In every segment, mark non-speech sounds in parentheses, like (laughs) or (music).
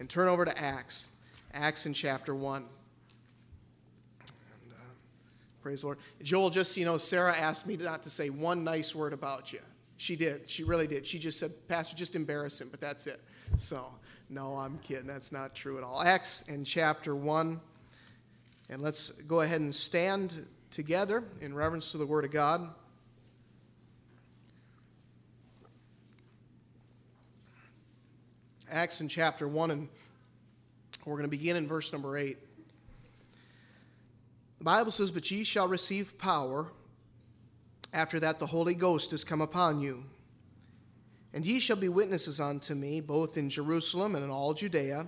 and turn over to Acts, Acts in chapter 1. And, uh, praise the Lord. Joel, just so you know, Sarah asked me not to say one nice word about you. She did. She really did. She just said, Pastor, just embarrass him, but that's it. So, no, I'm kidding. That's not true at all. Acts in chapter 1. And let's go ahead and stand together in reverence to the Word of God. Acts in chapter 1, and we're going to begin in verse number 8. The Bible says, But ye shall receive power after that the Holy Ghost is come upon you. And ye shall be witnesses unto me, both in Jerusalem and in all Judea,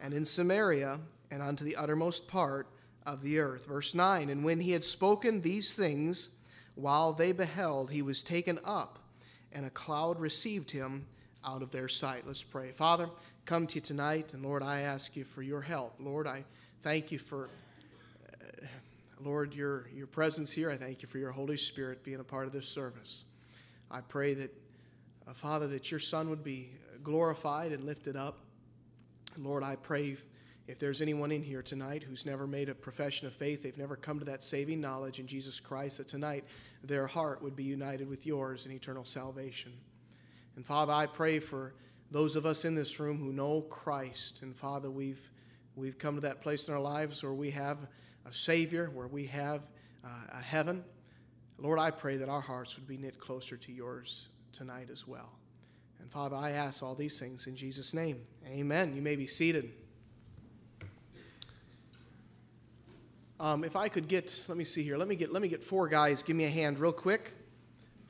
and in Samaria, and unto the uttermost part of the earth. Verse 9 And when he had spoken these things, while they beheld, he was taken up, and a cloud received him out of their sight. Let's pray. Father, come to you tonight, and Lord, I ask you for your help. Lord, I thank you for, uh, Lord, your, your presence here. I thank you for your Holy Spirit being a part of this service. I pray that, uh, Father, that your Son would be glorified and lifted up. Lord, I pray if there's anyone in here tonight who's never made a profession of faith, they've never come to that saving knowledge in Jesus Christ, that tonight their heart would be united with yours in eternal salvation. And Father, I pray for those of us in this room who know Christ. And Father, we've, we've come to that place in our lives where we have a Savior, where we have uh, a heaven. Lord, I pray that our hearts would be knit closer to yours tonight as well. And Father, I ask all these things in Jesus' name. Amen. You may be seated. Um, if I could get, let me see here. Let me get, let me get four guys. Give me a hand real quick.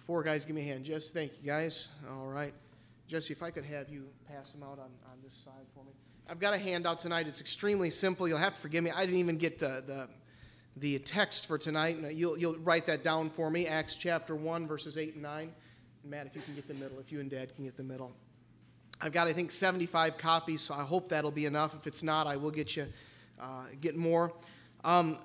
Four guys, give me a hand. Jess, thank you, guys. All right. Jesse, if I could have you pass them out on, on this side for me. I've got a handout tonight. It's extremely simple. You'll have to forgive me. I didn't even get the, the, the text for tonight. You'll, you'll write that down for me. Acts chapter 1, verses 8 and 9. And Matt, if you can get the middle, if you and Dad can get the middle. I've got, I think, 75 copies, so I hope that'll be enough. If it's not, I will get you uh, get more. Um,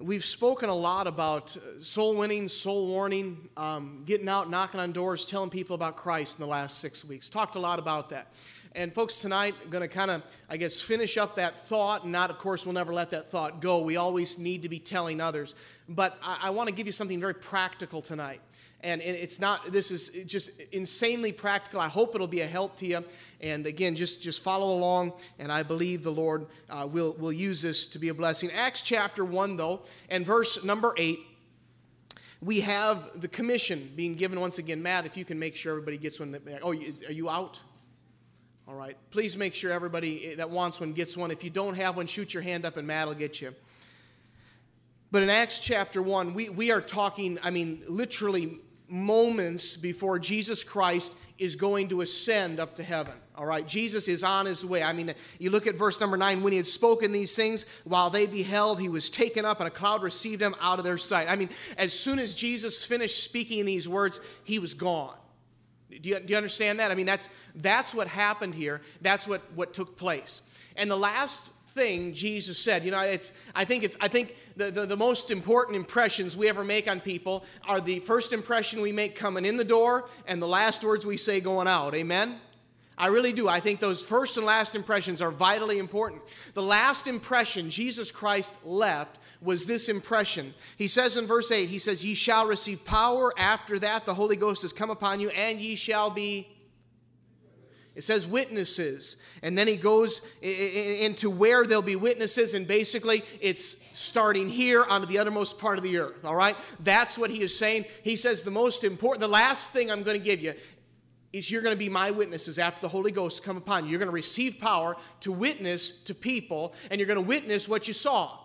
We've spoken a lot about uh, soul winning, soul warning, um, getting out, knocking on doors, telling people about Christ in the last six weeks. Talked a lot about that. And folks, tonight, I'm going to kind of, I guess, finish up that thought. And not, of course, we'll never let that thought go. We always need to be telling others. But I, I want to give you something very practical tonight and it's not this is just insanely practical. I hope it'll be a help to you. And again just just follow along and i believe the lord uh, will will use this to be a blessing. Acts chapter 1 though and verse number 8 we have the commission being given once again. Matt if you can make sure everybody gets one that oh are you out? All right. Please make sure everybody that wants one gets one. If you don't have one shoot your hand up and matt will get you. But in Acts chapter 1, we, we are talking, I mean, literally moments before Jesus Christ is going to ascend up to heaven. All right, Jesus is on his way. I mean, you look at verse number nine when he had spoken these things, while they beheld, he was taken up, and a cloud received him out of their sight. I mean, as soon as Jesus finished speaking these words, he was gone. Do you, do you understand that? I mean, that's, that's what happened here. That's what, what took place. And the last thing Jesus said. You know, it's, I think, it's, I think the, the, the, most important impressions we ever make on people are the first impression we make coming in the door and the last words we say going out. Amen? I really do. I think those first and last impressions are vitally important. The last impression Jesus Christ left was this impression. He says in verse 8, He says, Ye shall receive power. After that, the Holy Ghost has come upon you, and ye shall be it says witnesses. And then he goes into where there'll be witnesses, and basically it's starting here onto the uttermost part of the earth. All right? That's what he is saying. He says the most important, the last thing I'm going to give you is you're going to be my witnesses after the Holy Ghost come upon you. You're going to receive power to witness to people, and you're going to witness what you saw.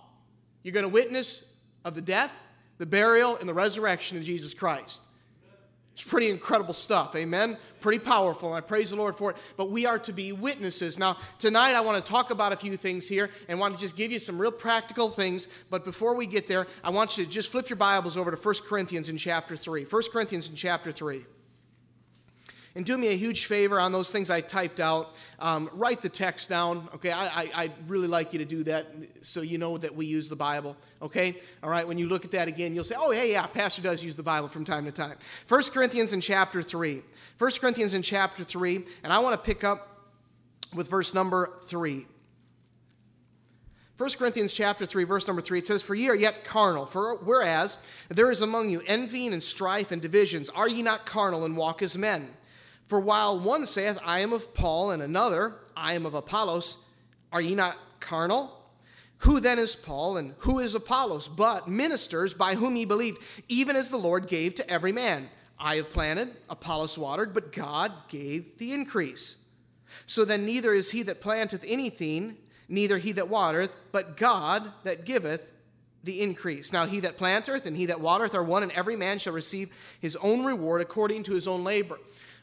You're going to witness of the death, the burial, and the resurrection of Jesus Christ. It's pretty incredible stuff. Amen. Pretty powerful. And I praise the Lord for it. But we are to be witnesses. Now, tonight I want to talk about a few things here and want to just give you some real practical things. But before we get there, I want you to just flip your Bibles over to 1 Corinthians in chapter 3. 1 Corinthians in chapter 3. And do me a huge favor on those things I typed out. Um, write the text down, okay? I, I, I'd really like you to do that so you know that we use the Bible, okay? All right, when you look at that again, you'll say, oh, hey, yeah, Pastor does use the Bible from time to time. 1 Corinthians in chapter 3. 1 Corinthians in chapter 3, and I want to pick up with verse number 3. 1 Corinthians chapter 3 verse number 3 it says for ye are yet carnal for whereas there is among you envying and strife and divisions are ye not carnal and walk as men for while one saith I am of Paul and another I am of Apollos are ye not carnal who then is Paul and who is Apollos but ministers by whom ye believed even as the Lord gave to every man I have planted Apollos watered but God gave the increase so then neither is he that planteth anything neither he that watereth, but God that giveth the increase. Now he that planteth and he that watereth are one, and every man shall receive his own reward according to his own labor.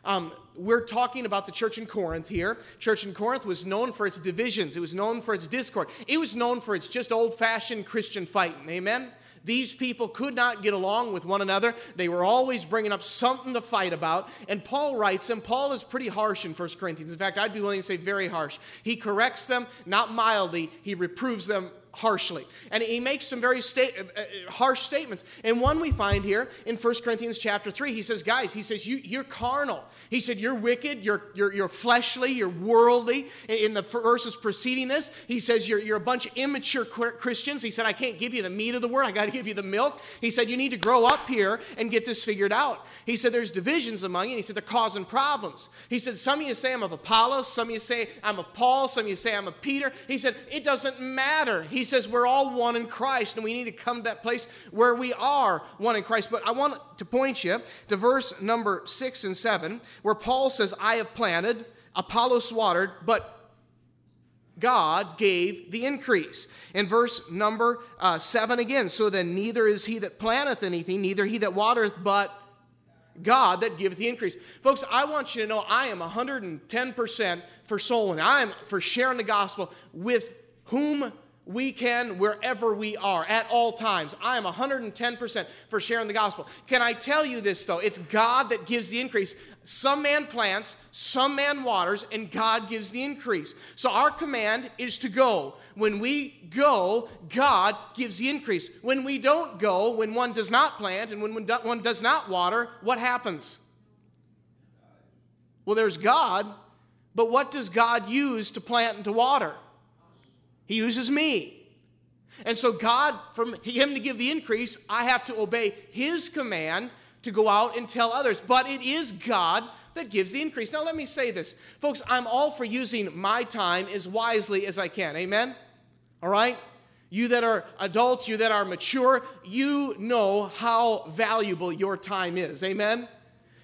Um, we're talking about the church in Corinth here. Church in Corinth was known for its divisions. It was known for its discord. It was known for its just old-fashioned Christian fighting. Amen. These people could not get along with one another. They were always bringing up something to fight about. And Paul writes them. Paul is pretty harsh in 1 Corinthians. In fact, I'd be willing to say very harsh. He corrects them, not mildly, he reproves them harshly. And he makes some very sta- uh, uh, harsh statements. And one we find here in 1 Corinthians chapter 3, he says, guys, he says, you, are carnal. He said, you're wicked, you're, you're, you're fleshly, you're worldly. In the verses preceding this, he says, you're, you're a bunch of immature Christians. He said, I can't give you the meat of the word, I got to give you the milk. He said, you need to grow up here and get this figured out. He said, there's divisions among you. And he said, they're causing problems. He said, some of you say I'm of Apollos, some of you say I'm of Paul, some of you say I'm of Peter. He said, it doesn't matter. He says, We're all one in Christ, and we need to come to that place where we are one in Christ. But I want to point you to verse number six and seven, where Paul says, I have planted, Apollos watered, but God gave the increase. In verse number uh, seven again, so then neither is he that planteth anything, neither he that watereth, but God that giveth the increase. Folks, I want you to know I am 110% for soul winning. I am for sharing the gospel with whom we can wherever we are at all times. I am 110% for sharing the gospel. Can I tell you this though? It's God that gives the increase. Some man plants, some man waters, and God gives the increase. So our command is to go. When we go, God gives the increase. When we don't go, when one does not plant and when one does not water, what happens? Well, there's God, but what does God use to plant and to water? He uses me. And so, God, from Him to give the increase, I have to obey His command to go out and tell others. But it is God that gives the increase. Now, let me say this. Folks, I'm all for using my time as wisely as I can. Amen? All right? You that are adults, you that are mature, you know how valuable your time is. Amen?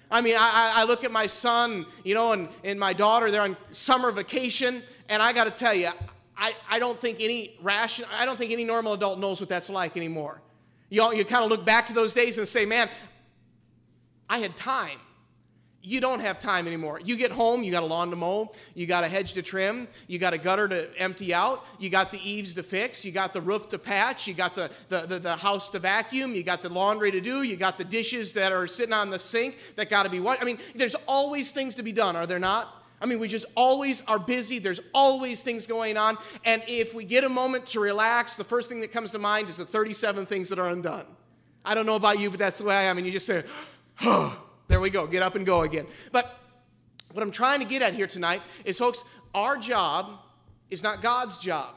I mean, I, I look at my son, you know, and, and my daughter, they're on summer vacation, and I got to tell you, I, I don't think any rational, I don't think any normal adult knows what that's like anymore. You, you kind of look back to those days and say, man, I had time. You don't have time anymore. You get home, you got a lawn to mow, you got a hedge to trim, you got a gutter to empty out, you got the eaves to fix, you got the roof to patch, you got the, the, the, the house to vacuum, you got the laundry to do, you got the dishes that are sitting on the sink that got to be what? I mean, there's always things to be done, are there not? I mean, we just always are busy. There's always things going on. And if we get a moment to relax, the first thing that comes to mind is the 37 things that are undone. I don't know about you, but that's the way I am. And you just say, (sighs) oh, there we go, get up and go again. But what I'm trying to get at here tonight is, folks, our job is not God's job.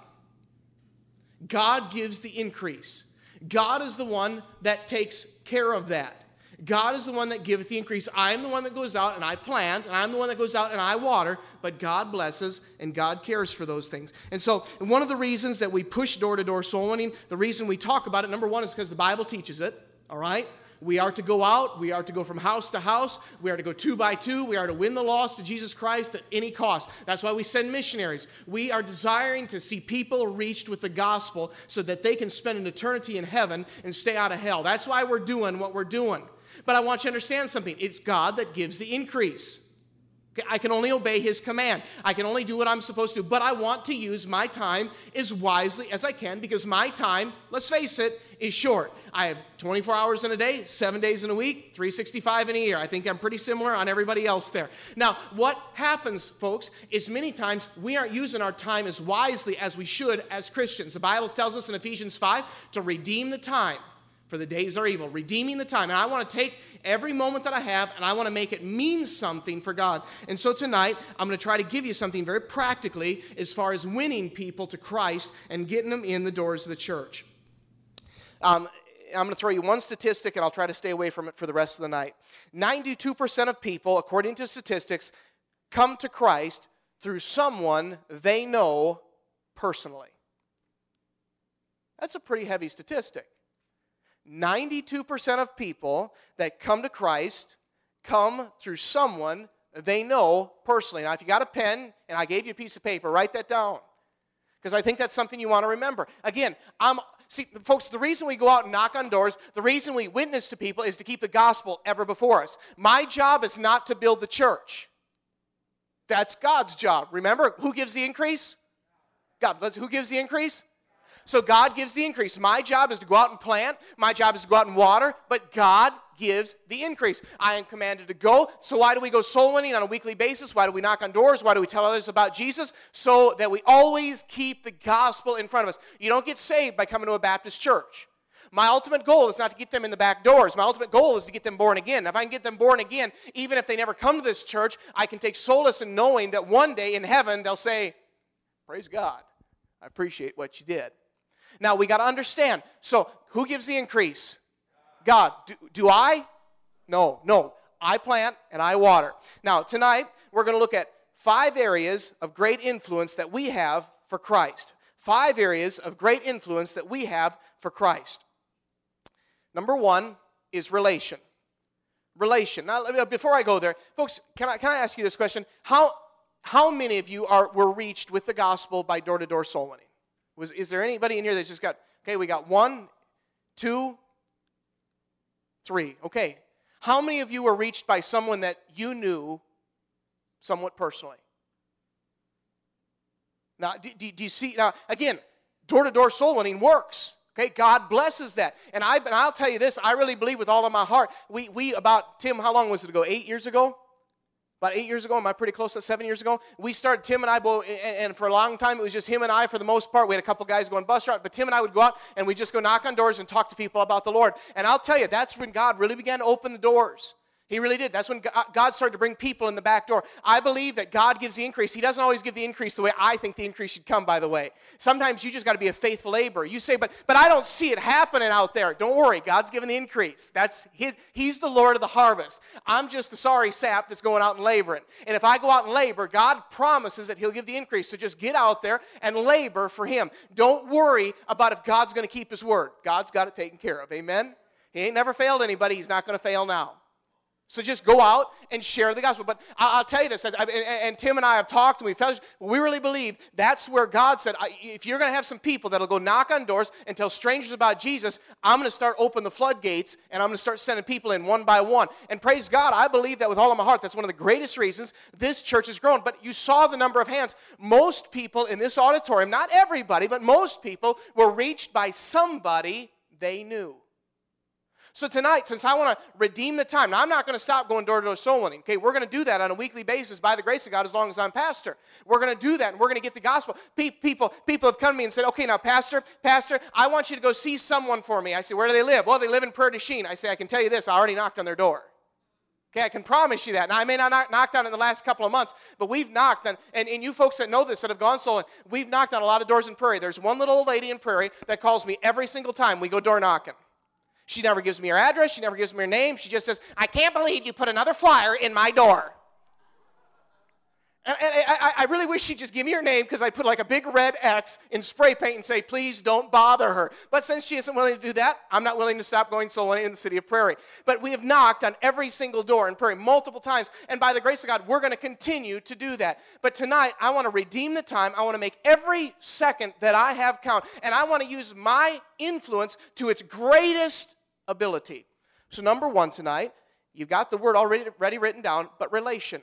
God gives the increase. God is the one that takes care of that. God is the one that giveth the increase. I am the one that goes out and I plant, and I'm the one that goes out and I water, but God blesses and God cares for those things. And so, one of the reasons that we push door to door soul winning, the reason we talk about it, number one, is because the Bible teaches it, all right? We are to go out. We are to go from house to house. We are to go two by two. We are to win the lost to Jesus Christ at any cost. That's why we send missionaries. We are desiring to see people reached with the gospel so that they can spend an eternity in heaven and stay out of hell. That's why we're doing what we're doing. But I want you to understand something it's God that gives the increase. I can only obey his command. I can only do what I'm supposed to. But I want to use my time as wisely as I can because my time, let's face it, is short. I have 24 hours in a day, seven days in a week, 365 in a year. I think I'm pretty similar on everybody else there. Now, what happens, folks, is many times we aren't using our time as wisely as we should as Christians. The Bible tells us in Ephesians 5 to redeem the time for the days are evil, redeeming the time. And I want to take every moment that I have and I want to make it mean something for God. And so tonight, I'm going to try to give you something very practically as far as winning people to Christ and getting them in the doors of the church. Um, I'm going to throw you one statistic and I'll try to stay away from it for the rest of the night. 92% of people, according to statistics, come to Christ through someone they know personally. That's a pretty heavy statistic. 92% of people that come to Christ come through someone they know personally. Now, if you got a pen and I gave you a piece of paper, write that down. Because I think that's something you want to remember. Again, I'm see, folks, the reason we go out and knock on doors, the reason we witness to people is to keep the gospel ever before us. My job is not to build the church. That's God's job. Remember, who gives the increase? God. Who gives the increase? So God gives the increase. My job is to go out and plant. My job is to go out and water, but God gives the increase. I am commanded to go. So why do we go soul winning on a weekly basis? Why do we knock on doors? Why do we tell others about Jesus? So that we always keep the gospel in front of us. You don't get saved by coming to a Baptist church. My ultimate goal is not to get them in the back doors. My ultimate goal is to get them born again. If I can get them born again, even if they never come to this church, I can take solace in knowing that one day in heaven they'll say, Praise God. I appreciate what you did. Now we got to understand. So, who gives the increase? God. Do, do I? No, no. I plant and I water. Now, tonight we're going to look at five areas of great influence that we have for Christ. Five areas of great influence that we have for Christ. Number one is relation. Relation. Now, before I go there, folks, can I, can I ask you this question? How, how many of you are, were reached with the gospel by door to door soul winning? Was, is there anybody in here that's just got, okay, we got one, two, three. Okay. How many of you were reached by someone that you knew somewhat personally? Now, do, do, do you see? Now, again, door to door soul winning works. Okay, God blesses that. And, I, and I'll tell you this, I really believe with all of my heart. We, we about, Tim, how long was it ago? Eight years ago? About eight years ago, am I pretty close to seven years ago? We started, Tim and I, both, and for a long time, it was just him and I for the most part. We had a couple guys going bus route, but Tim and I would go out and we just go knock on doors and talk to people about the Lord. And I'll tell you, that's when God really began to open the doors. He really did. That's when God started to bring people in the back door. I believe that God gives the increase. He doesn't always give the increase the way I think the increase should come, by the way. Sometimes you just got to be a faithful laborer. You say, but, but I don't see it happening out there. Don't worry. God's giving the increase. That's his, he's the Lord of the harvest. I'm just the sorry sap that's going out and laboring. And if I go out and labor, God promises that he'll give the increase. So just get out there and labor for him. Don't worry about if God's going to keep his word. God's got it taken care of. Amen? He ain't never failed anybody. He's not going to fail now. So just go out and share the gospel. But I'll tell you this, and Tim and I have talked and we felt, we really believe that's where God said, if you're going to have some people that'll go knock on doors and tell strangers about Jesus, I'm going to start open the floodgates and I'm going to start sending people in one by one. And praise God, I believe that with all of my heart. That's one of the greatest reasons this church has grown. But you saw the number of hands. Most people in this auditorium, not everybody, but most people were reached by somebody they knew. So tonight, since I want to redeem the time, now I'm not going to stop going door to door soul winning. Okay, we're going to do that on a weekly basis by the grace of God as long as I'm pastor. We're going to do that and we're going to get the gospel. People, people have come to me and said, okay, now, Pastor, Pastor, I want you to go see someone for me. I say, where do they live? Well, they live in Prairie du. I say, I can tell you this, I already knocked on their door. Okay, I can promise you that. Now, I may not knock, knocked on in the last couple of months, but we've knocked on, and, and you folks that know this that have gone soul, we've knocked on a lot of doors in Prairie. There's one little old lady in Prairie that calls me every single time we go door knocking. She never gives me her address. She never gives me her name. She just says, I can't believe you put another flyer in my door. And, I, I, really wish she'd just give me her name because I'd put like a big red X in spray paint and say, please don't bother her. But since she isn't willing to do that, I'm not willing to stop going soul in the city of Prairie. But we have knocked on every single door in Prairie multiple times. And by the grace of God, we're going to continue to do that. But tonight, I want to redeem the time. I want to make every second that I have count. And I want to use my influence to its greatest ability. So, number one tonight, you've got the word already, already written down, but relation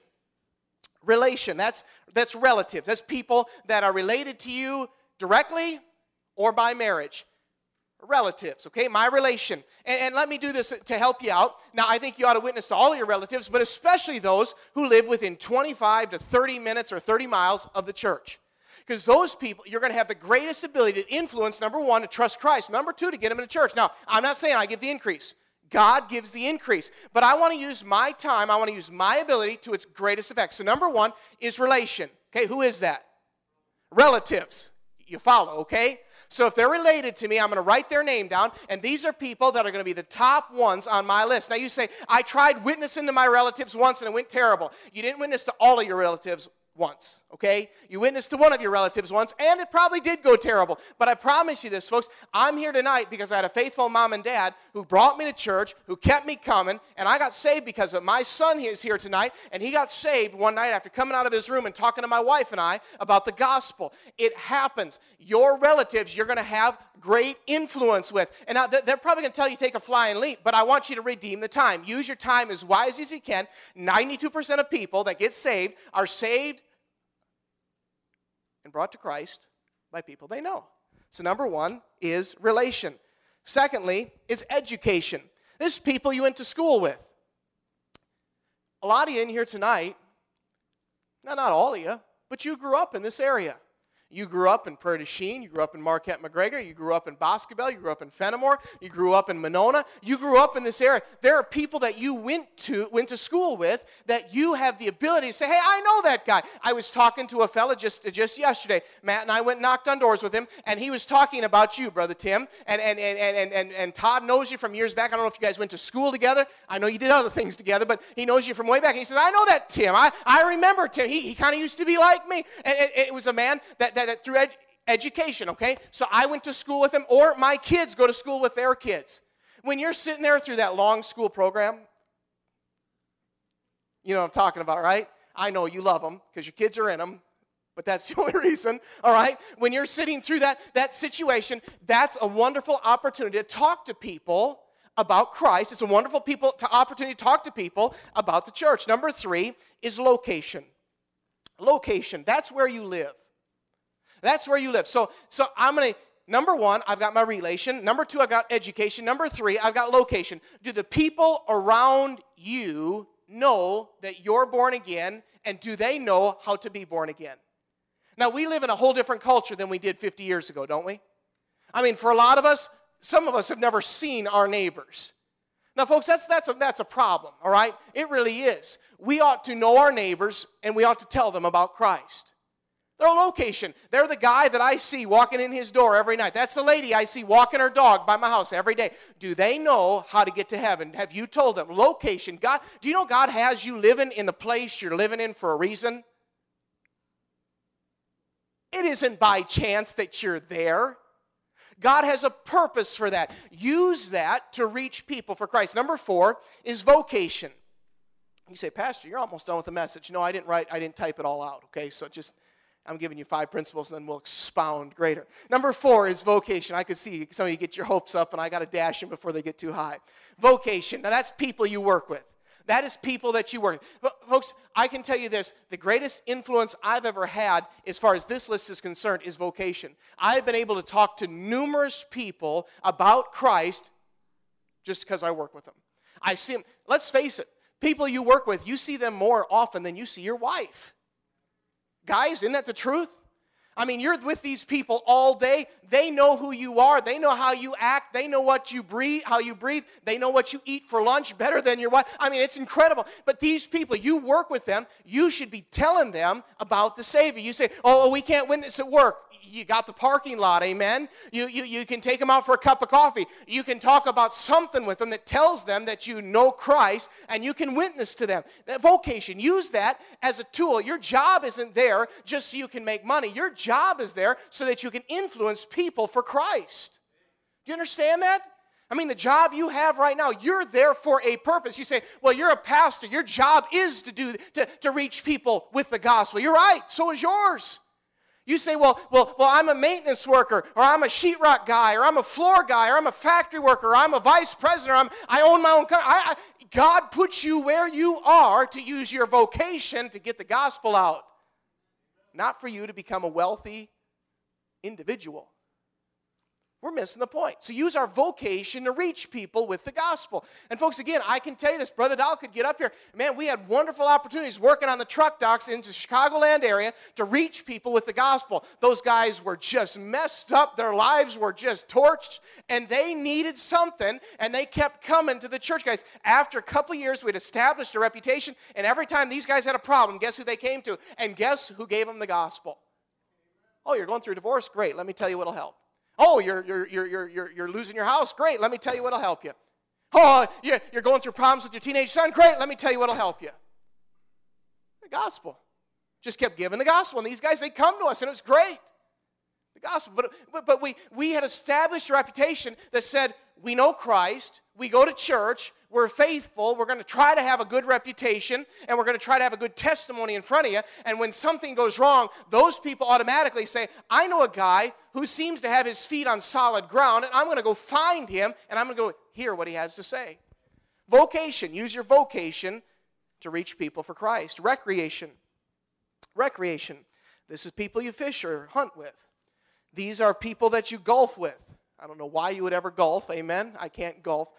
relation. That's, that's relatives. That's people that are related to you directly or by marriage. Relatives, okay? My relation. And, and, let me do this to help you out. Now, I think you ought to witness to all your relatives, but especially those who live within 25 to 30 minutes or 30 miles of the church. Because those people, you're going to have the greatest ability to influence, number one, to trust Christ. Number two, to get them in a church. Now, I'm not saying I give the increase. God gives the increase. But I want to use my time, I want to use my ability to its greatest effect. So, number one is relation. Okay, who is that? Relatives. You follow, okay? So if they're related to me, I'm going to write their name down, and these are people that are going to be the top ones on my list. Now you say, I tried witnessing to my relatives once and it went terrible. You didn't witness to all of your relatives once, okay? You witnessed to one of your relatives once, and it probably did go terrible. But I promise you this, folks, I'm here tonight because I had a faithful mom and dad who brought me to church, who kept me coming, and I got saved because of. My son He is here tonight, and he got saved one night after coming out of his room and talking to my wife and I about the gospel. It happens. Your relatives, you're going to have great influence with. And now they're probably going to tell you take a flying leap, but I want you to redeem the time. Use your time as wise as you can. 92% of people that get saved are saved and brought to Christ by people they know. So, number one is relation. Secondly, is education. This is people you went to school with. A lot of you in here tonight, now not all of you, but you grew up in this area. You grew up in Prairie du Chien, you grew up in Marquette McGregor, you grew up in Boscobel, you grew up in Fenimore, you grew up in Monona, you grew up in this area. There are people that you went to went to school with that you have the ability to say, "Hey, I know that guy." I was talking to a fella just just yesterday. Matt and I went and knocked on doors with him, and he was talking about you, brother Tim. And and and and and, and Todd knows you from years back. I don't know if you guys went to school together. I know you did other things together, but he knows you from way back. And he says, "I know that Tim. I I remember Tim. He he kind of used to be like me." And, and, it was a man that that, that through ed- education, okay? So I went to school with them, or my kids go to school with their kids. When you're sitting there through that long school program, you know what I'm talking about, right? I know you love them because your kids are in them, but that's (laughs) the only reason, all right? When you're sitting through that, that situation, that's a wonderful opportunity to talk to people about Christ. It's a wonderful people to opportunity to talk to people about the church. Number three is location. Location, that's where you live. That's where you live. So, so I'm going to, number one, I've got my relation. Number two, I've got education. Number three, I've got location. Do the people around you know that you're born again? And do they know how to be born again? Now, we live in a whole different culture than we did 50 years ago, don't we? I mean, for a lot of us, some of us have never seen our neighbors. Now, folks, that's, that's, a, that's a problem, all right? It really is. We ought to know our neighbors and we ought to tell them about Christ. Their location. They're the guy that I see walking in his door every night. That's the lady I see walking her dog by my house every day. Do they know how to get to heaven? Have you told them? Location. God, do you know God has you living in the place you're living in for a reason? It isn't by chance that you're there. God has a purpose for that. Use that to reach people for Christ. Number four is vocation. You say, Pastor, you're almost done with the message. No, I didn't write, I didn't type it all out, okay? So just I'm giving you five principles and then we'll expound greater. Number four is vocation. I could see some of you get your hopes up and I got to dash them before they get too high. Vocation. Now that's people you work with. That is people that you work with. But folks, I can tell you this the greatest influence I've ever had, as far as this list is concerned, is vocation. I've been able to talk to numerous people about Christ just because I work with them. I see them, let's face it, people you work with, you see them more often than you see your wife. Guys, isn't that the truth? I mean, you're with these people all day. They know who you are. They know how you act. They know what you breathe, how you breathe. They know what you eat for lunch better than your wife. I mean, it's incredible. But these people, you work with them. You should be telling them about the Savior. You say, oh, "Oh, we can't witness at work." you got the parking lot, amen. You, you, you can take them out for a cup of coffee. You can talk about something with them that tells them that you know Christ and you can witness to them. That vocation, use that as a tool. Your job isn't there just so you can make money, your job is there so that you can influence people for Christ. Do you understand that? I mean, the job you have right now, you're there for a purpose. You say, well, you're a pastor. Your job is to do to, to reach people with the gospel. You're right, so is yours. You say, well, well, well, I'm a maintenance worker, or I'm a sheetrock guy, or I'm a floor guy, or I'm a factory worker, or I'm a vice president, or I'm, I own my own company. I, I, God puts you where you are to use your vocation to get the gospel out, not for you to become a wealthy individual. We're missing the point. So use our vocation to reach people with the gospel. And folks, again, I can tell you this. Brother Doll could get up here. Man, we had wonderful opportunities working on the truck docks into the Chicagoland area to reach people with the gospel. Those guys were just messed up. Their lives were just torched, and they needed something, and they kept coming to the church, guys. After a couple years, we'd established a reputation, and every time these guys had a problem, guess who they came to? And guess who gave them the gospel? Oh, you're going through divorce? Great. Let me tell you what'll help. Oh, you're, you're, you're, you're, you're losing your house? Great, let me tell you what'll help you. Oh, you're going through problems with your teenage son? Great, let me tell you what'll help you. The gospel. Just kept giving the gospel. And these guys, they come to us, and it was great. The gospel. But, but, but we, we had established a reputation that said, we know Christ, we go to church, we're faithful, we're going to try to have a good reputation, and we're going to try to have a good testimony in front of you. And when something goes wrong, those people automatically say, I know a guy who seems to have his feet on solid ground, and I'm going to go find him, and I'm going to go hear what he has to say. Vocation, use your vocation to reach people for Christ. Recreation. Recreation. This is people you fish or hunt with. These are people that you golf with. I don't know why you would ever golf, amen? I can't golf.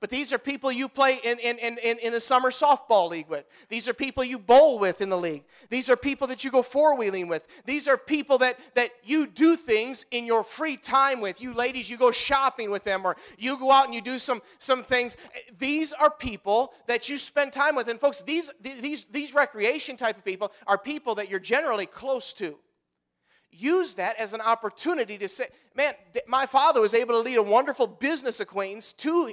But these are people you play in, in, in, in the summer softball league with. These are people you bowl with in the league. These are people that you go four wheeling with. These are people that, that you do things in your free time with. You ladies, you go shopping with them or you go out and you do some, some things. These are people that you spend time with. And folks, these, these, these recreation type of people are people that you're generally close to use that as an opportunity to say, man, my father was able to lead a wonderful business acquaintance to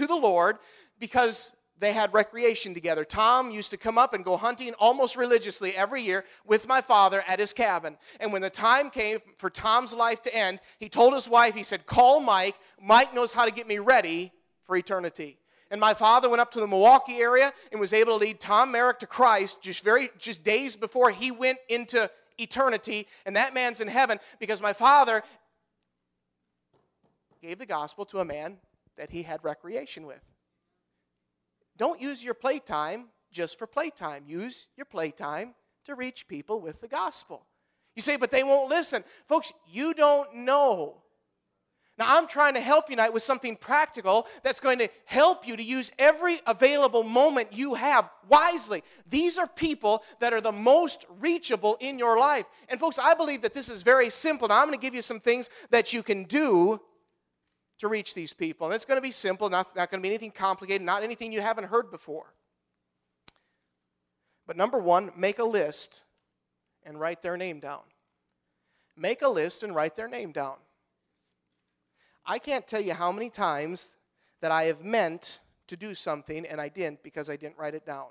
to the Lord because they had recreation together. Tom used to come up and go hunting almost religiously every year with my father at his cabin. And when the time came for Tom's life to end, he told his wife, he said, Call Mike. Mike knows how to get me ready for eternity. And my father went up to the Milwaukee area and was able to lead Tom Merrick to Christ just very just days before he went into eternity. And that man's in heaven because my father gave the gospel to a man that he had recreation with. Don't use your playtime just for playtime. Use your playtime to reach people with the gospel. You say, but they won't listen. Folks, you don't know. Now, I'm trying to help you tonight with something practical that's going to help you to use every available moment you have wisely. These are people that are the most reachable in your life. And, folks, I believe that this is very simple. Now, I'm going to give you some things that you can do to reach these people. And it's going to be simple, not, not going to be anything complicated, not anything you haven't heard before. But number one, make a list and write their name down. Make a list and write their name down. I can't tell you how many times that I have meant to do something and I didn't because I didn't write it down.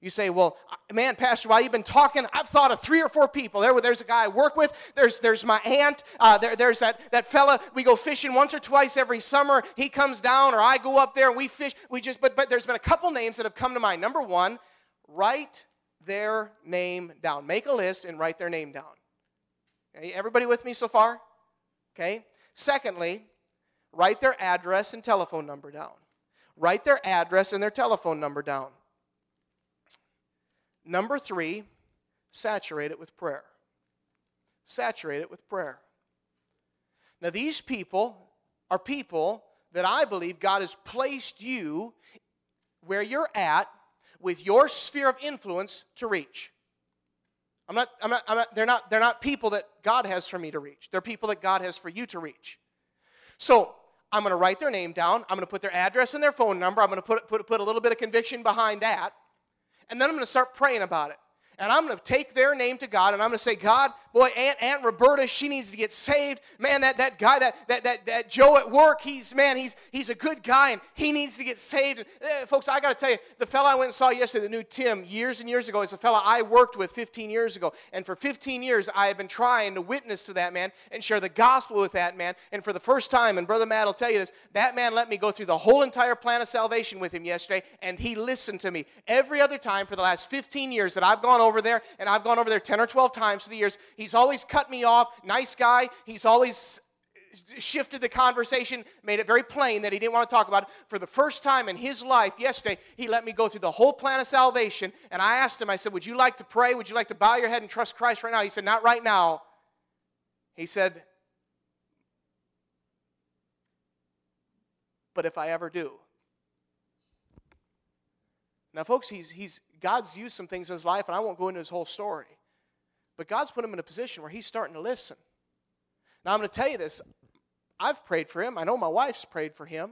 You say, well, man, Pastor, while you've been talking, I've thought of three or four people. There, there's a guy I work with. There's, there's my aunt. Uh, there, there's that, that fella. We go fishing once or twice every summer. He comes down, or I go up there and we fish. We just, but, but there's been a couple names that have come to mind. Number one, write their name down. Make a list and write their name down. Everybody with me so far? Okay. Secondly, write their address and telephone number down. Write their address and their telephone number down. Number three, saturate it with prayer. Saturate it with prayer. Now, these people are people that I believe God has placed you where you're at with your sphere of influence to reach. I'm not, I'm not, I'm not, they're, not, they're not people that God has for me to reach. They're people that God has for you to reach. So I'm going to write their name down. I'm going to put their address and their phone number. I'm going to put, put, put a little bit of conviction behind that. And then I'm going to start praying about it. And I'm going to take their name to God and I'm going to say, God, boy, Aunt, Aunt Roberta, she needs to get saved. Man, that, that guy, that, that, that, that Joe at work, he's, man, he's, he's a good guy and he needs to get saved. And, uh, folks, I got to tell you, the fella I went and saw yesterday, the new Tim, years and years ago, is a fella I worked with 15 years ago. And for 15 years, I have been trying to witness to that man and share the gospel with that man. And for the first time, and Brother Matt will tell you this, that man let me go through the whole entire plan of salvation with him yesterday, and he listened to me. Every other time for the last 15 years that I've gone over there, and I've gone over there 10 or 12 times through the years. He's always cut me off. Nice guy. He's always shifted the conversation, made it very plain that he didn't want to talk about it. For the first time in his life yesterday, he let me go through the whole plan of salvation. And I asked him, I said, Would you like to pray? Would you like to bow your head and trust Christ right now? He said, Not right now. He said, but if I ever do. Now, folks, he's, he's, God's used some things in his life, and I won't go into his whole story. But God's put him in a position where he's starting to listen. Now, I'm going to tell you this. I've prayed for him. I know my wife's prayed for him.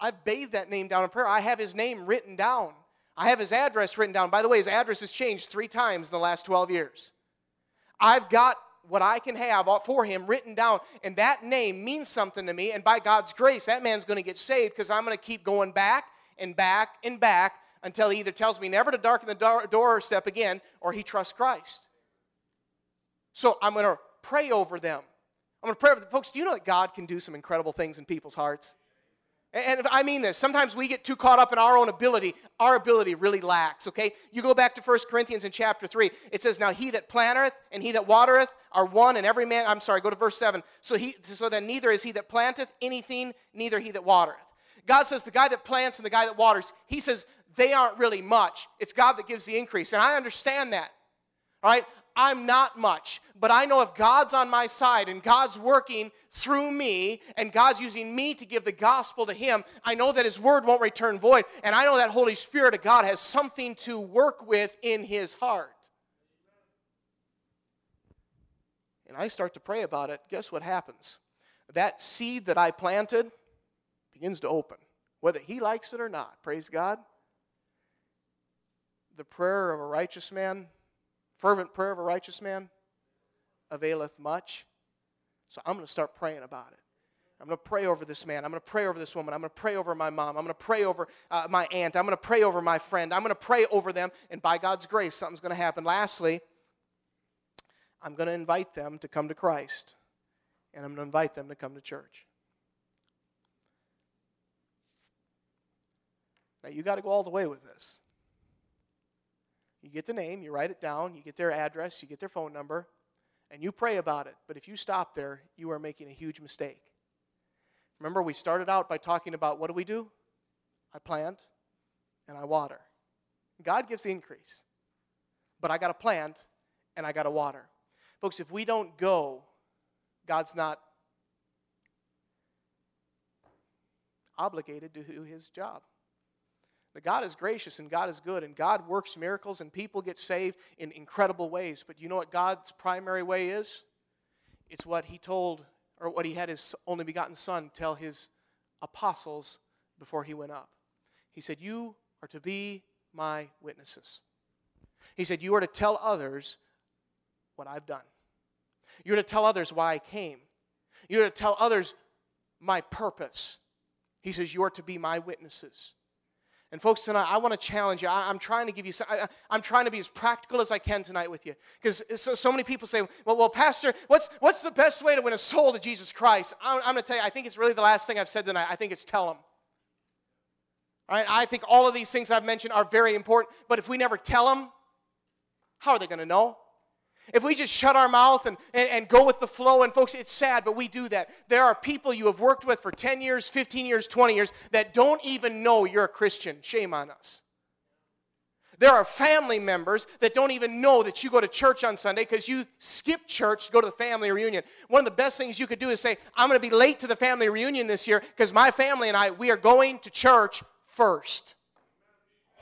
I've bathed that name down in prayer. I have his name written down. I have his address written down. By the way, his address has changed three times in the last 12 years. I've got what I can have for him written down, and that name means something to me. And by God's grace, that man's going to get saved because I'm going to keep going back and back and back until he either tells me never to darken the door, doorstep again or he trusts Christ. So I'm going to pray over them. I'm going to pray over them. Folks, do you know that God can do some incredible things in people's hearts? And I mean this, sometimes we get too caught up in our own ability. Our ability really lacks, okay? You go back to 1 Corinthians in chapter 3. It says, Now he that planteth and he that watereth are one, and every man, I'm sorry, go to verse 7. So, he, so then neither is he that planteth anything, neither he that watereth. God says the guy that plants and the guy that waters, he says they aren't really much. It's God that gives the increase. And I understand that. All right? I'm not much, but I know if God's on my side and God's working through me and God's using me to give the gospel to Him, I know that His word won't return void. And I know that Holy Spirit of God has something to work with in His heart. And I start to pray about it. Guess what happens? That seed that I planted begins to open, whether He likes it or not. Praise God. The prayer of a righteous man Fervent prayer of a righteous man availeth much. So I'm going to start praying about it. I'm going to pray over this man. I'm going to pray over this woman. I'm going to pray over my mom. I'm going to pray over uh, my aunt. I'm going to pray over my friend. I'm going to pray over them. And by God's grace, something's going to happen. Lastly, I'm going to invite them to come to Christ. And I'm going to invite them to come to church. Now, you got to go all the way with this. You get the name, you write it down, you get their address, you get their phone number, and you pray about it. But if you stop there, you are making a huge mistake. Remember, we started out by talking about what do we do? I plant and I water. God gives increase. But I got to plant and I got to water. Folks, if we don't go, God's not obligated to do his job. But God is gracious and God is good and God works miracles and people get saved in incredible ways. But you know what God's primary way is? It's what He told, or what He had His only begotten Son tell His apostles before He went up. He said, You are to be my witnesses. He said, You are to tell others what I've done. You're to tell others why I came. You're to tell others my purpose. He says, You are to be my witnesses. And folks, tonight I want to challenge you. I, am trying to give you. I, am trying to be as practical as I can tonight with you, because so, so many people say, "Well, well, Pastor, what's what's the best way to win a soul to Jesus Christ?" I'm, I'm going to tell you. I think it's really the last thing I've said tonight. I think it's tell them. All right. I think all of these things I've mentioned are very important, but if we never tell them, how are they going to know? If we just shut our mouth and, and, and, go with the flow, and folks, it's sad, but we do that. There are people you have worked with for 10 years, 15 years, 20 years that don't even know you're a Christian. Shame on us. There are family members that don't even know that you go to church on Sunday because you skip church to go to the family reunion. One of the best things you could do is say, I'm going to be late to the family reunion this year because my family and I, we are going to church first.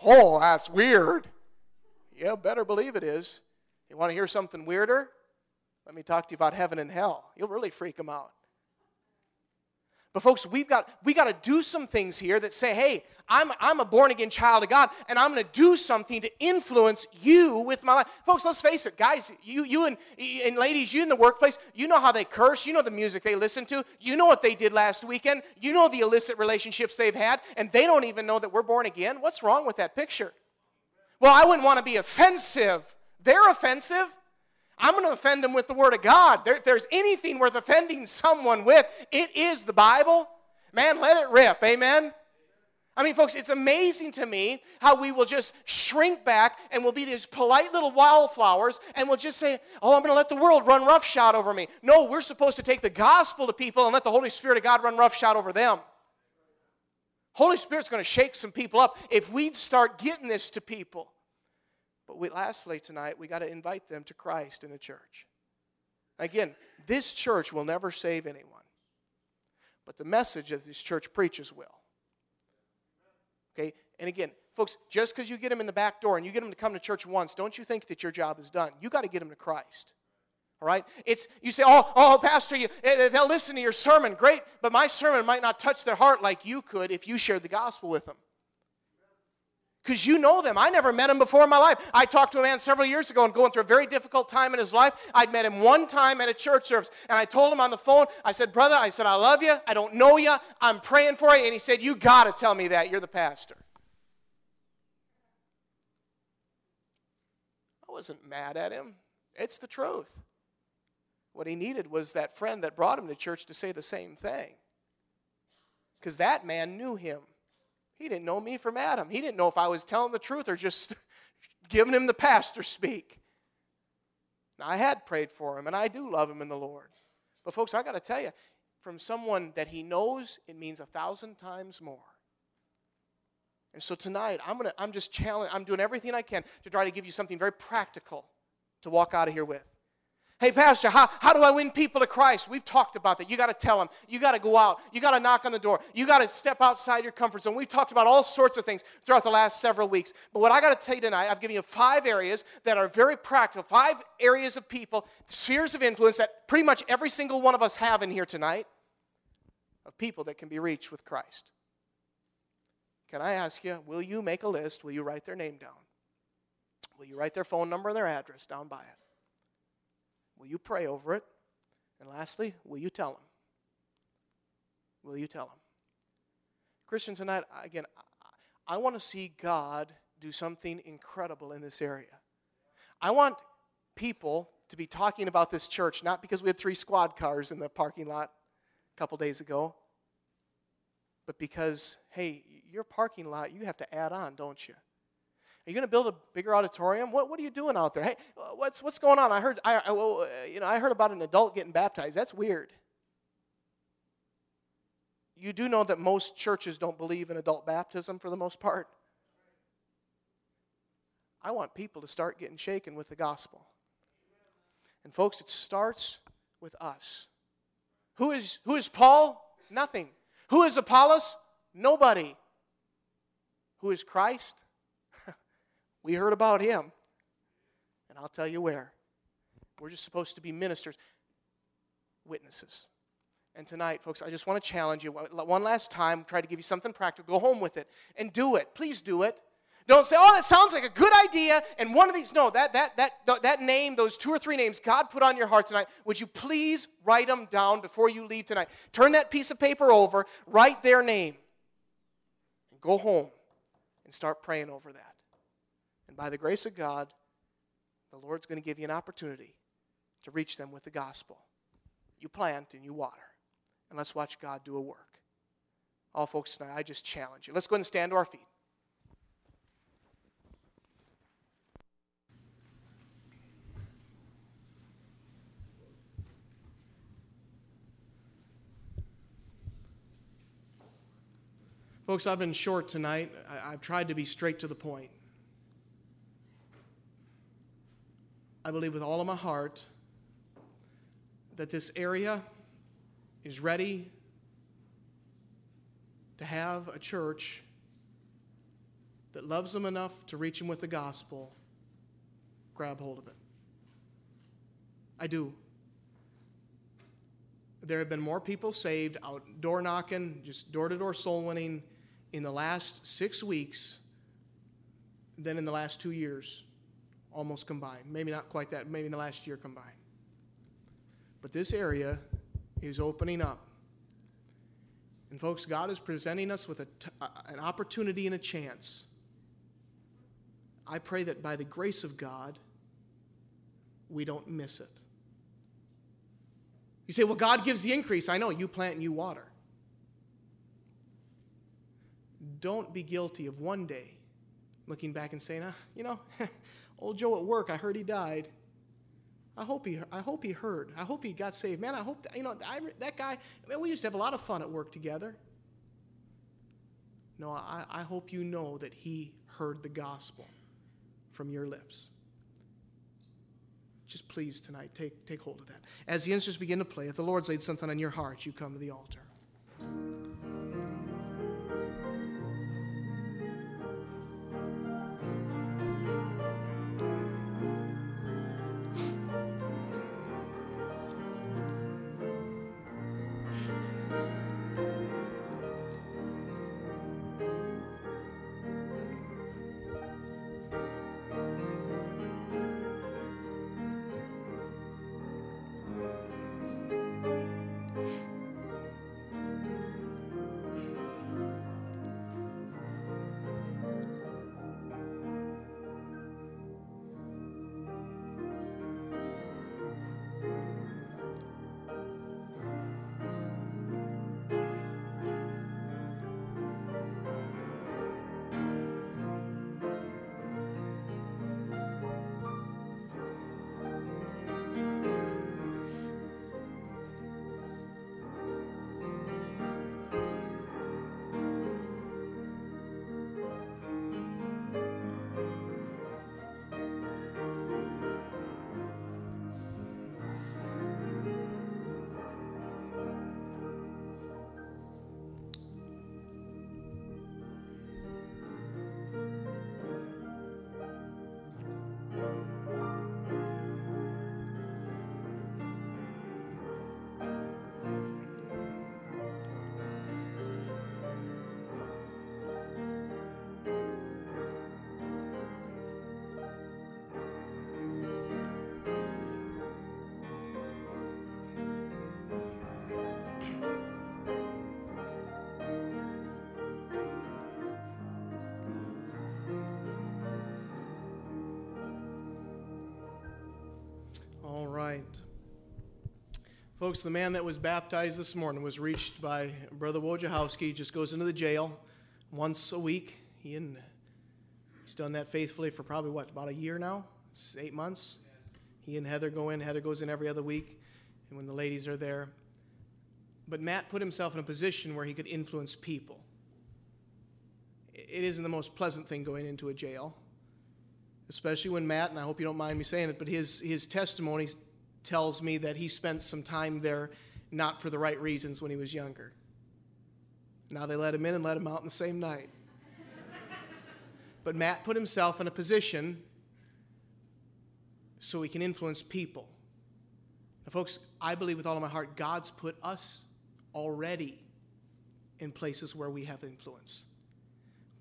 Oh, that's weird. Yeah, better believe it is. You want to hear something weirder? Let me talk to you about heaven and hell. You'll really freak them out. But folks, we've got we got to do some things here that say, "Hey, I'm I'm a born again child of God, and I'm going to do something to influence you with my life." Folks, let's face it, guys. You you and and ladies, you in the workplace, you know how they curse. You know the music they listen to. You know what they did last weekend. You know the illicit relationships they've had, and they don't even know that we're born again. What's wrong with that picture? Well, I wouldn't want to be offensive they're offensive. I'm going to offend them with the Word of God. There, if there's anything worth offending someone with, it is the Bible. Man, let it rip. Amen? I mean, folks, it's amazing to me how we will just shrink back and we'll be these polite little wildflowers and we'll just say, Oh, I'm going to let the world run roughshod over me. No, we're supposed to take the gospel to people and let the Holy Spirit of God run roughshod over them. Holy Spirit's going to shake some people up if we start getting this to people. But we, lastly, tonight, we got to invite them to Christ in a church. Again, this church will never save anyone. but the message that this church preaches will. Okay? And again, folks, just because you get them in the back door and you get them to come to church once, don't you think that your job is done? You got to get them to Christ. All right? It's you say, "Oh, oh, pastor, you, eh, eh, they'll listen to your sermon. Great, but my sermon might not touch their heart like you could if you shared the gospel with them." Because you know them. I never met him before in my life. I talked to a man several years ago and going through a very difficult time in his life. I'd met him one time at a church service, and I told him on the phone, I said, Brother, I said, I love you. I don't know you. I'm praying for you. And he said, You got to tell me that. You're the pastor. I wasn't mad at him. It's the truth. What he needed was that friend that brought him to church to say the same thing. Because that man knew him. He didn't know me from Adam. He didn't know if I was telling the truth or just (laughs) giving him the pastor speak. Now, I had prayed for him, and I do love him in the Lord. But, folks, I got to tell you, from someone that he knows, it means a thousand times more. And so tonight, I'm, gonna, I'm just challenging, I'm doing everything I can to try to give you something very practical to walk out of here with. Hey, Pastor, how, how do I win people to Christ? We've talked about that. You got to tell them. You got to go out. You got to knock on the door. You got to step outside your comfort zone. We've talked about all sorts of things throughout the last several weeks. But what I got to tell you tonight, I've given you five areas that are very practical, five areas of people, spheres of influence that pretty much every single one of us have in here tonight of people that can be reached with Christ. Can I ask you, will you make a list? Will you write their name down? Will you write their phone number and their address down by it? Will you pray over it? And lastly, will you tell them? Will you tell them? Christian, tonight, again, I want to see God do something incredible in this area. I want people to be talking about this church, not because we had three squad cars in the parking lot a couple days ago, but because, hey, your parking lot, you have to add on, don't you? Are you going to build a bigger auditorium? What, what are you doing out there? Hey, what's, what's going on? I heard, I, I, well, uh, you know, I heard about an adult getting baptized. That's weird. You do know that most churches don't believe in adult baptism for the most part. I want people to start getting shaken with the gospel. And folks, it starts with us. Who is, who is Paul? Nothing. Who is Apollos? Nobody. Who is Christ? We heard about him. And I'll tell you where. We're just supposed to be ministers, witnesses. And tonight, folks, I just want to challenge you one last time, try to give you something practical. Go home with it and do it. Please do it. Don't say, oh, that sounds like a good idea. And one of these, no, that, that, that, that name, those two or three names God put on your heart tonight, would you please write them down before you leave tonight? Turn that piece of paper over, write their name, and go home and start praying over that. And by the grace of God, the Lord's going to give you an opportunity to reach them with the gospel. You plant and you water. And let's watch God do a work. All folks tonight, I just challenge you. Let's go ahead and stand to our feet. Folks, I've been short tonight. I, have tried to be straight to the point. I believe with all of my heart that this area is ready to have a church that loves them enough to reach them with the gospel, grab hold of it. I do. There have been more people saved out door knocking, just door to door soul winning in the last six weeks than in the last two years almost combined. Maybe not quite that, maybe in the last year combined. But this area is opening up. And, folks, God is presenting us with an opportunity and a chance. I pray that by the grace of God, we don't miss it. You say, well, God gives the increase. I know, you plant and you water. Don't be guilty of one day looking back and saying, ah, you know, (laughs) Old Joe at work, I heard he died. I hope he, I hope he heard. I hope he got saved. Man, I hope, that, you know, I, that guy, man, we used to have a lot of fun at work together. No, I, I hope you know that he heard the gospel from your lips. Just please tonight, take, take hold of that. As the instruments begin to play, if the Lord's laid something on your heart, you come to the altar. Folks, the man that was baptized this morning was reached by Brother Wojciechowski. Just goes into the jail once a week. He and he's done that faithfully for probably what about a year now, eight months. He and Heather go in. Heather goes in every other week, and when the ladies are there. But Matt put himself in a position where he could influence people. It isn't the most pleasant thing going into a jail, especially when Matt, and I hope you don't mind me saying it, but his, his testimony tells me that he spent some time there not for the right reasons when he was younger. Now they let him in and let him out in the same night. but Matt put himself in a position so he can influence people. Now, folks, I believe with all of my heart, God's put us already in places where we have influence.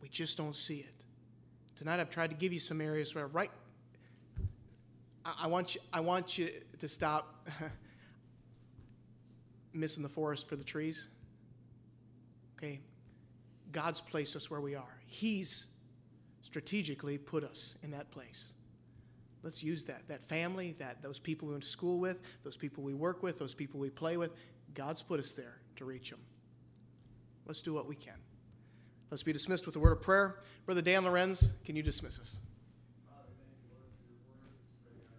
We just don't see it. Tonight I've tried to give you some areas where right I, want you I want you to stop (laughs) missing the forest for the trees. Okay? God's placed us where we are. He's strategically put us in that place. Let's use that. That family, that those people we went to school with, those people we work with, those people we play with, God's put us there to reach them. Let's do what we can. Let's be dismissed with a word of prayer. Brother Dan Lorenz, can you dismiss us?